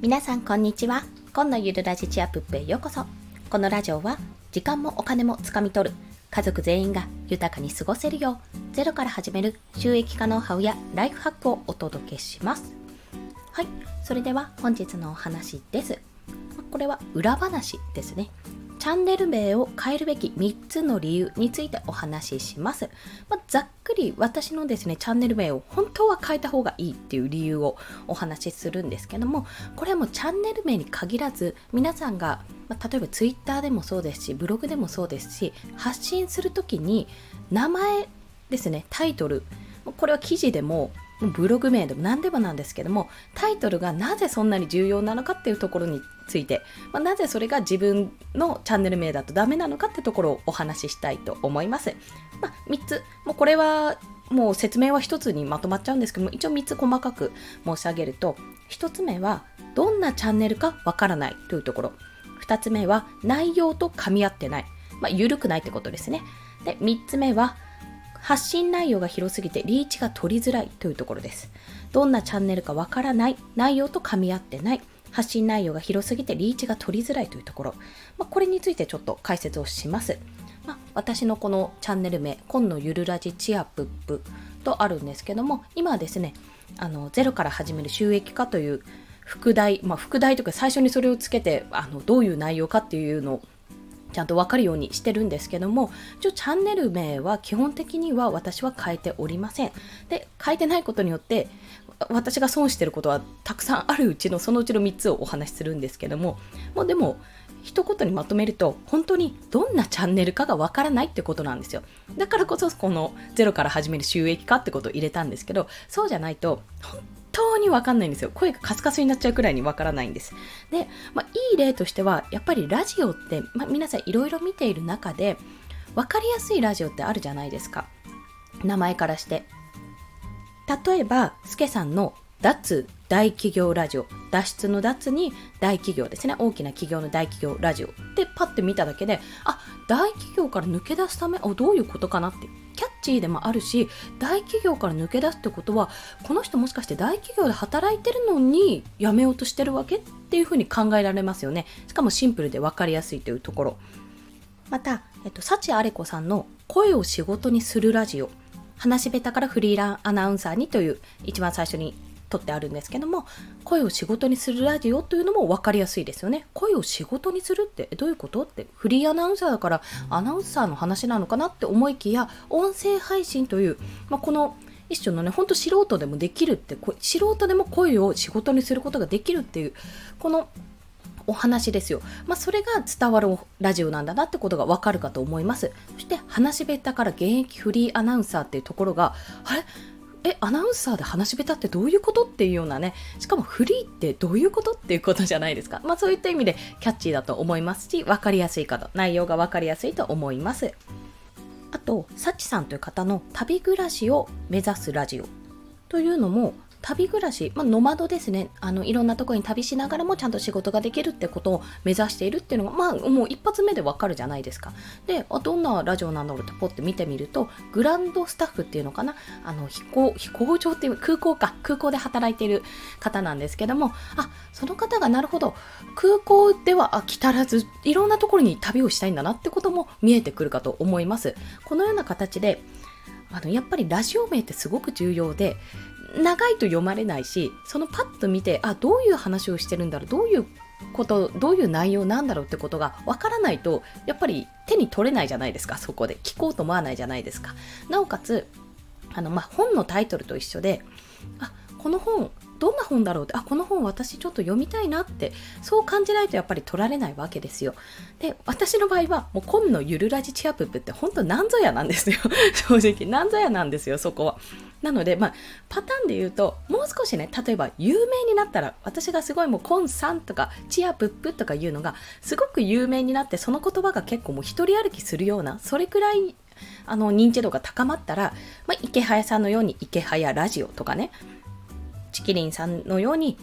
皆さんこんにちは。今のゆるラジチアプップへようこそ。このラジオは時間もお金もつかみ取る。家族全員が豊かに過ごせるようゼロから始める収益化ノウハウやライフハックをお届けします。はい。それでは本日のお話です。これは裏話ですね。チャンネル名を変えるべき3つの理由についてお話しします。まあ、ざっくり私のですね、チャンネル名を本当は変えた方がいいっていう理由をお話しするんですけども、これはもうチャンネル名に限らず、皆さんが、まあ、例えば Twitter でもそうですし、ブログでもそうですし、発信するときに名前ですね、タイトル、これは記事でもブログ名でも何でもなんですけどもタイトルがなぜそんなに重要なのかっていうところについて、まあ、なぜそれが自分のチャンネル名だとダメなのかってところをお話ししたいと思います。まあ、3つ、もうこれはもう説明は1つにまとまっちゃうんですけども一応3つ細かく申し上げると1つ目はどんなチャンネルかわからないというところ。2つ目は内容と噛み合ってない、まあ、緩くないってことですね。で3つ目は発信内容が広すぎてリーチが取りづらいというところです。どんなチャンネルかわからない、内容と噛み合ってない、発信内容が広すぎてリーチが取りづらいというところ、まあ、これについてちょっと解説をします。まあ、私のこのチャンネル名、今のゆるラジチアプップとあるんですけども、今はですね、あのゼロから始める収益化という副題、まあ、副題とか最初にそれをつけてあのどういう内容かっていうのをちゃんと分かるようにしてるんですけども、一応チャンネル名は基本的には私は変えておりません。で、変えてないことによって、私が損してることはたくさんあるうちのそのうちの3つをお話しするんですけども、もうでも、一言にまとめると本当にどんなチャンネルかがわからないってことなんですよだからこそこのゼロから始める収益化ってことを入れたんですけどそうじゃないと本当にわかんないんですよ。声がカスカスになっちゃうくらいにわからないんです。で、まあ、いい例としては、やっぱりラジオって、まあ、皆さんいろいろ見ている中で、わかりやすいラジオってあるじゃないですか。名前からして。例えば、スケさんの脱大企業ラジオ脱出の脱に大企業ですね大きな企業の大企業ラジオでパッて見ただけであ大企業から抜け出すためおどういうことかなってキャッチーでもあるし大企業から抜け出すってことはこの人もしかして大企業で働いてるのに辞めようとしてるわけっていうふうに考えられますよね。しかもシンプルで分かりやすいというところ。また、えっと、幸あれ子さんの声を仕事にするラジオ。話し下手からフリーランアナウンサーにという一番最初に撮ってあるんですけども声を仕事にするラジオというのも分かりやすいですよね声を仕事にするってどういうこと？ってフリーアナウンサーだからアナウンサーの話なのかなって思いきや音声配信という、まあ、この一種のねほんと素人でもできるって素人でも声を仕事にすることができるっていうこのお話ですよ。まあ、それが伝わるラジオなんだなってことがわかるかと思います。そして、話し下手から現役フリーアナウンサーっていうところが、あれ？えアナウンサーで話し下手ってどういうことっていうようなねしかもフリーってどういうことっていうことじゃないですか。まあそういった意味でキャッチーだと思いますし分かりやすいかと。内容が分かりやすいと思います。あとサチさんという方の旅暮らしを目指すラジオというのも旅暮らし、まあ、ノマドですね。あのいろんなところに旅しながらもちゃんと仕事ができるってことを目指しているっていうのが、まあ、もう一発目でわかるじゃないですか。であどんなラジオなんだろうってポッて見てみるとグランドスタッフっていうのかな。あの飛行飛行場っていう空港か。空港で働いている方なんですけどもあその方がなるほど。空港では飽き足らずいろんなところに旅をしたいんだなってことも見えてくるかと思います。このような形であのやっぱりラジオ名ってすごく重要で長いと読まれないしそのパッと見てあどういう話をしてるんだろうどういうことどういう内容なんだろうってことがわからないとやっぱり手に取れないじゃないですかそこで。聞こうと思わないじゃないですか。なおかつあの、まあ、本のタイトルと一緒であこの本どんな本だろうってあこの本私ちょっと読みたいなってそう感じないとやっぱり取られないわけですよ。で私の場合はもう今のゆるラジチアプップって本当なんぞやなんですよ。正直なんぞやなんですよそこは。なので、まあ、パターンで言うと、もう少しね、例えば有名になったら、私がすごいもうコンさんとか、チアプップとかいうのが、すごく有名になって、その言葉が結構もう一人歩きするような、それくらい、あの、認知度が高まったら、まあ、池早さんのように池早ラジオとかね、チキリンさんのように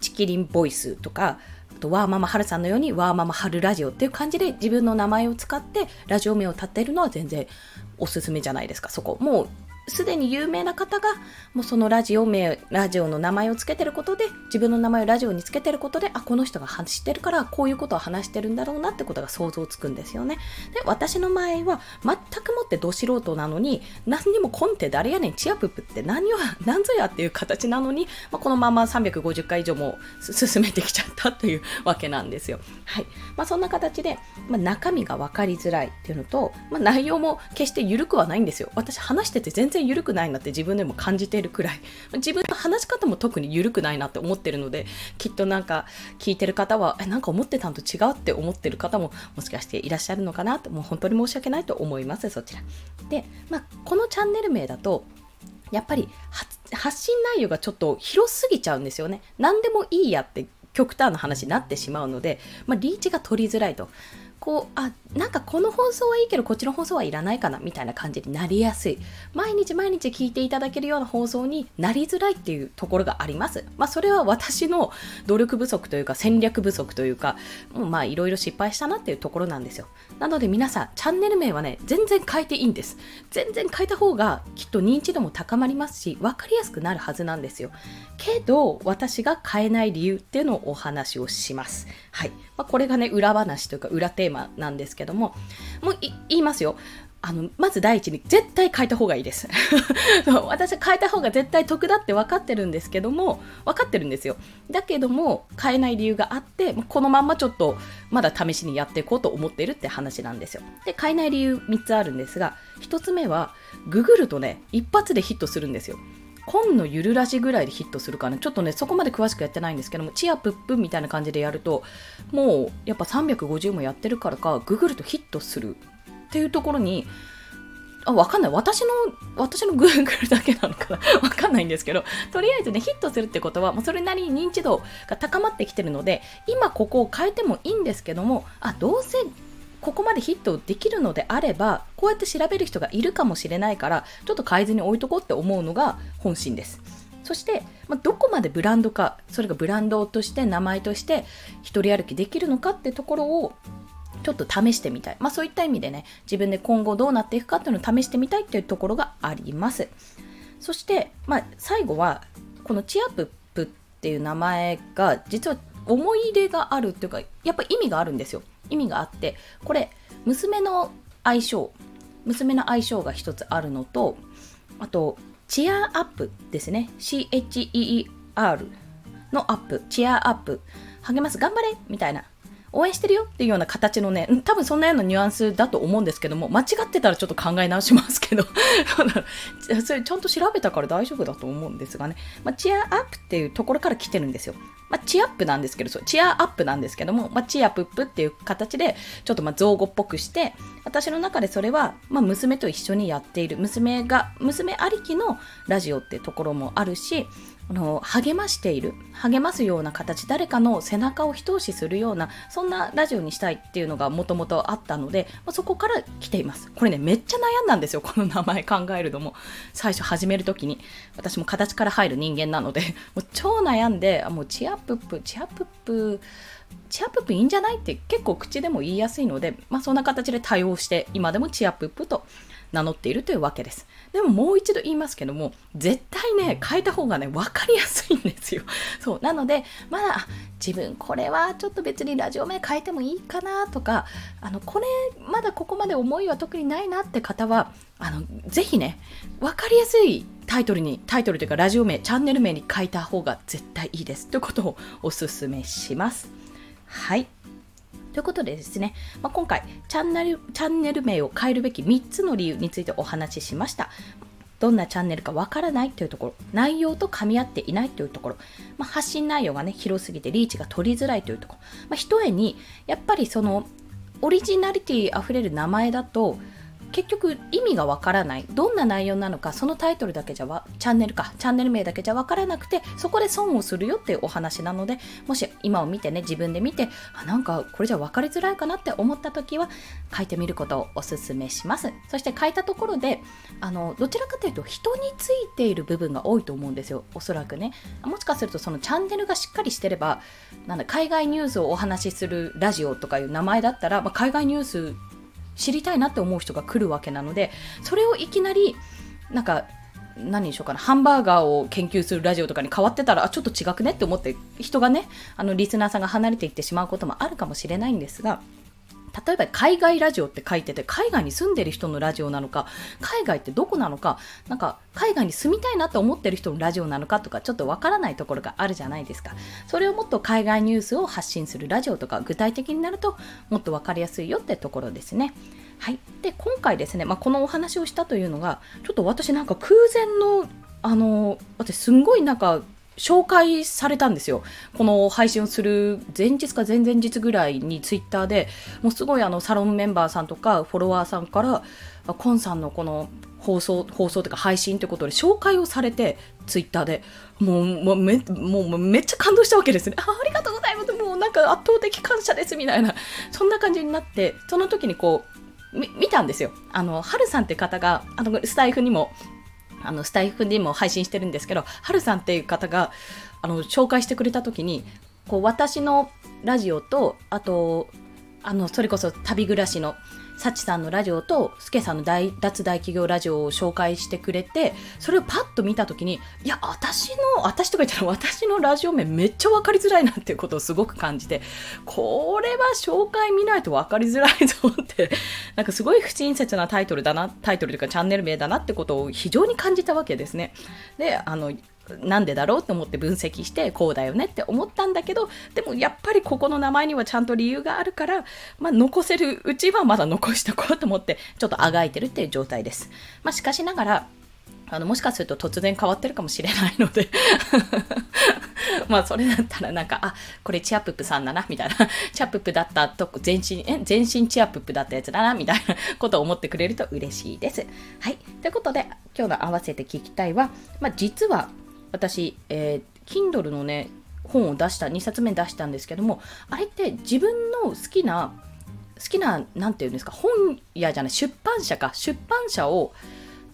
チキリンボイスとか、あとワーママハルさんのようにワーママハルラジオっていう感じで自分の名前を使ってラジオ名を立てるのは全然おすすめじゃないですか、そこ。もうすでに有名な方がもうそのラジオ名ラジオの名前を付けてることで自分の名前をラジオにつけてることであこの人が話してるからこういうことを話してるんだろうなってことが想像つくんですよね。で私の場合は全くもってど素人なのに何にもコンテ誰やねんチアプップって何を 何ぞやっていう形なのに、まあ、このまま350回以上も 進めてきちゃったというわけなんですよ。はい。まあ、そんな形で、まあ、中身が分かりづらいっていうのと、まあ、内容も決して緩くはないんですよ。私話してて全然然緩くないなって自分でも感じているくらい。自分の話し方も特に緩くないなって思ってるのできっとなんか聞いてる方はえなんか思ってたんと違うって思ってる方ももしかしていらっしゃるのかなともう本当に申し訳ないと思います。そちら。で、まあ、このチャンネル名だとやっぱり発信内容がちょっと広すぎちゃうんですよね。何でもいいやって極端な話になってしまうので、まあ、リーチが取りづらいと。こうあなんかこの放送はいいけどこっちの放送はいらないかなみたいな感じになりやすい。毎日毎日聞いていただけるような放送になりづらいっていうところがあります。まあそれは私の努力不足というか戦略不足というかもうまあいろいろ失敗したなっていうところなんですよ。なので皆さんチャンネル名はね全然変えていいんです。全然変えた方がきっと認知度も高まりますし分かりやすくなるはずなんですよ。けど私が変えない理由っていうのをお話をします。はい、まあ、これがね裏話というか裏テーマなんですけどももう言いますよあの、まず第一に絶対変えた方がいいです。私は変えた方が絶対得だって分かってるんですけども、分かってるんですよ。だけども、変えない理由があって、このまんまちょっと、まだ試しにやっていこうと思ってるって話なんですよ。で、変えない理由3つあるんですが、1つ目は、ググるとね、一発でヒットするんですよ。今のゆるラジぐらいでヒットするかなちょっとねそこまで詳しくやってないんですけどもチアプップみたいな感じでやるともうやっぱ350もやってるからかググるとヒットするっていうところにあ、わかんない。私の、私の Google だけなのかな？わかんないんですけど、とりあえずね、ヒットするってことは、もうそれなりに認知度が高まってきてるので、今ここを変えてもいいんですけども、あ、どうせここまでヒットできるのであればこうやって調べる人がいるかもしれないからちょっと変えずに置いとこうって思うのが本心です。そして、まあ、どこまでブランドかそれがブランドとして名前として一人歩きできるのかってところをちょっと試してみたい、まあ、そういった意味でね自分で今後どうなっていくかっていうのを試してみたいっていうところがあります。そして、まあ、最後はこのチアプップっていう名前が実は思い入れがあるっていうかやっぱ意味があるんですよ。意味があってこれ娘の愛称娘の愛称が一つあるのとあとチアアップですね。CHEER のアップチアアップ。励ます。頑張れ！みたいな。応援してるよっていうような形のね、多分そんなようなニュアンスだと思うんですけども、間違ってたらちょっと考え直しますけど、それちゃんと調べたから大丈夫だと思うんですがね、まあ、チアアップっていうところから来てるんですよ。まあ、チアップなんですけど、そうチアアップなんですけども、まあ、チアプップっていう形で、ちょっとま造語っぽくして、私の中でそれは、ま、娘と一緒にやっている、娘が、娘ありきのラジオってところもあるし、あの励ましている。励ますような形誰かの背中を一押しするようなそんなラジオにしたいっていうのがもともとあったので、まあ、そこから来ていますこれねめっちゃ悩んだんですよ この名前考えるのも 最初始める時に私も形から入る人間なので もう超悩んでもうチアプップチアプップチアプップいいんじゃないって結構口でも言いやすいので、まあ、そんな形で対応して今でもチアプップと名乗っているというわけです。でももう一度言いますけども、絶対ね、変えた方がね、分かりやすいんですよ。そう。なので、まだ自分これはちょっと別にラジオ名変えてもいいかなとか、あの、これまだここまで思いは特にないなって方は、あの、ぜひね、分かりやすいタイトルに、タイトルというかラジオ名、チャンネル名に変えた方が絶対いいです。ということをお勧めします。はい。ということでですね、まあ、今回チャンネル、チャンネル名を変えるべき3つの理由についてお話ししました。どんなチャンネルかわからないというところ、内容と噛み合っていないというところ、まあ、発信内容がね、広すぎてリーチが取りづらいというところ、まあ、ひとえに、やっぱりその、オリジナリティ溢れる名前だと、結局意味がわからない。どんな内容なのかそのタイトルだけじゃわチャンネルかチャンネル名だけじゃわからなくてそこで損をするよっていうお話なのでもし今を見てね自分で見てあなんかこれじゃ分かりづらいかなって思った時は書いてみることをおすすめします。そして書いたところであのどちらかというと人についている部分が多いと思うんですよ。おそらくね。もしかするとそのチャンネルがしっかりしてればなんだ海外ニュースをお話しするラジオとかいう名前だったら、まあ、海外ニュース知りたいなって思う人が来るわけなのでそれをいきなりなんか何にしようかな、ハンバーガーを研究するラジオとかに変わってたら、あ、ちょっと違くねって思って、人がね、あの、リスナーさんが離れていってしまうこともあるかもしれないんですが、例えば海外ラジオって書いてて海外に住んでる人のラジオなのか海外ってどこなのかなんか海外に住みたいなって思ってる人のラジオなのかとかちょっとわからないところがあるじゃないですか。それをもっと海外ニュースを発信するラジオとか具体的になるともっと分かりやすいよってところですね。はい、で今回ですね、まあ、このお話をしたというのがちょっと私なんか空前のあの私すんごいなんか紹介されたんですよ。この配信をする前日か前々日ぐらいにツイッターでもうすごいあのサロンメンバーさんとかフォロワーさんからコンさんのこの放送、放送というか配信ということで紹介をされて、ツイッターで、もう、もうめ、もうめっちゃ感動したわけですね。あありがとうございます。もうなんか圧倒的感謝です、みたいな。そんな感じになって、その時にこう、見たんですよ。あの、はるさんって方が、あの、スタイフにもあのスタイフにも配信してるんですけど、はるさんっていう方があの紹介してくれた時に、こう私のラジオと、あと、あの、それこそ旅暮らしのサチさんのラジオとスケさんの大脱大企業ラジオを紹介してくれてそれをパッと見た時にいや私の私とか言ったら私のラジオ名めっちゃ分かりづらいなっていうことをすごく感じてこれは紹介見ないと分かりづらいぞって なんかすごい不親切なタイトルだなタイトルというかチャンネル名だなってことを非常に感じたわけですね。であのなんでだろうと思って分析してこうだよねって思ったんだけどでもやっぱりここの名前にはちゃんと理由があるから、まあ、残せるうちはまだ残しておこうと思ってちょっとあがいてるっていう状態です、まあ、しかしながらあのもしかすると突然変わってるかもしれないので まあそれだったらなんかあこれチアプップさんだなみたいな。チアプップだったと全身え全身チアプップだったやつだなみたいな ことを思ってくれると嬉しいです。はい。ということで今日の合わせて聞きたいは、まあ、実は私、えー、Kindle のね、本を出した、2冊目出したんですけども、あれって自分の好きな、好きな、なんていうんですか、本屋じゃない、出版社か、出版社を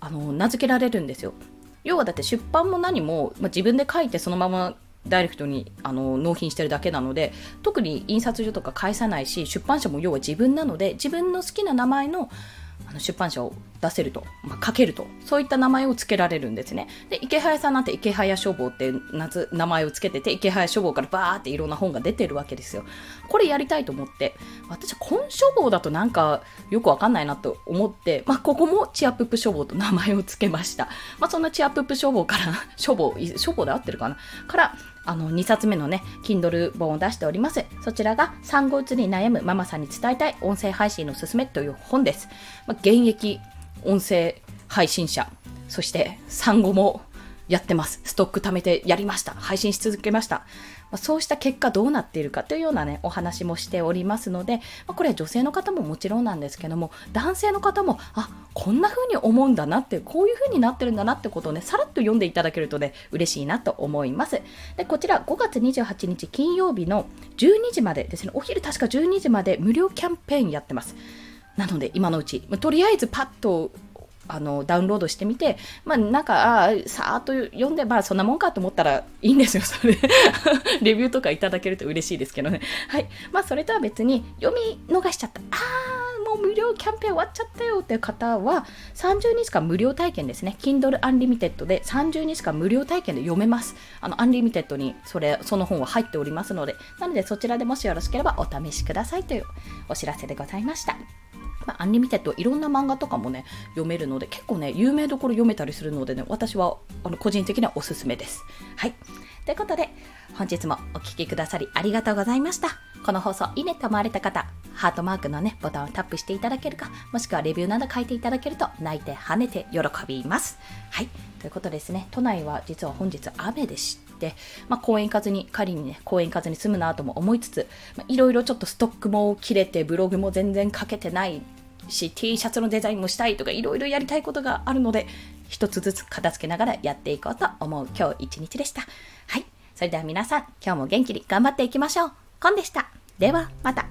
あの名付けられるんですよ。要はだって出版も何も、まあ、自分で書いてそのままダイレクトにあの納品してるだけなので特に印刷所とか返さないし出版社も要は自分なので自分の好きな名前のあの出版社を出せると、まあ、書けると、そういった名前を付けられるんですね。で、池早さんなんて池早書房って夏名前を付けてて、池早書房からバーっていろんな本が出てるわけですよ。これやりたいと思って、私、本書房だとなんかよくわかんないなと思って、まあ、ここもチアプップ書房と名前を付けました。まあ、そんなチアプップ書房から、書房、書房で合ってるかな？から、あの2冊目のね、Kindle 本を出しております。そちらが産後うつに悩むママさんに伝えたい音声配信のすすめという本です。まあ、現役音声配信者、そして産後もやってます。ストック貯めてやりました。配信し続けました。まあ、そうした結果どうなっているかというようなね、お話もしておりますので、まあ、これは女性の方ももちろんなんですけども、男性の方も、あ、こんな風に思うんだなって、こういう風になってるんだなってことをね、さらっと読んでいただけるとね、嬉しいなと思います。で、こちら5月28日金曜日の12時までですね、お昼確か12時まで無料キャンペーンやってます。なので今のうち、とりあえずパッとあのダウンロードしてみて、まあ、なんか、あさーっと読んで、まあ、そんなもんかと思ったらいいんですよ、それ。レビューとかいただけると嬉しいですけどね。はい。まあ、それとは別に、読み逃しちゃった。あー、もう無料キャンペーン終わっちゃったよっていう方は、30日間無料体験ですね。Kindle Unlimited で30日間無料体験で読めます。あの、Unlimited にそれ、その本は入っておりますので、なのでそちらでもしよろしければお試しくださいというお知らせでございました。まあ、 Unlimited いろんな漫画とかもね読めるので結構ね有名どころ読めたりするのでね私はあの個人的にはおすすめです。はい。ということで本日もお聴きくださりありがとうございました。この放送いいねと思われた方ハートマークのねボタンをタップしていただけるかもしくはレビューなど書いていただけると泣いて跳ねて喜びます。はい。ということですね。都内は実は本日雨でして、まあ、公園行かずに、仮にね、公園行かずに済むなとも思いつつ、いろいろちょっとストックも切れて、ブログも全然書けてないし T シャツのデザインもしたいとかいろいろやりたいことがあるので一つずつ片付けながらやっていこうと思う今日一日でした。はい。それでは皆さん今日も元気に頑張っていきましょう。コンでした。ではまた。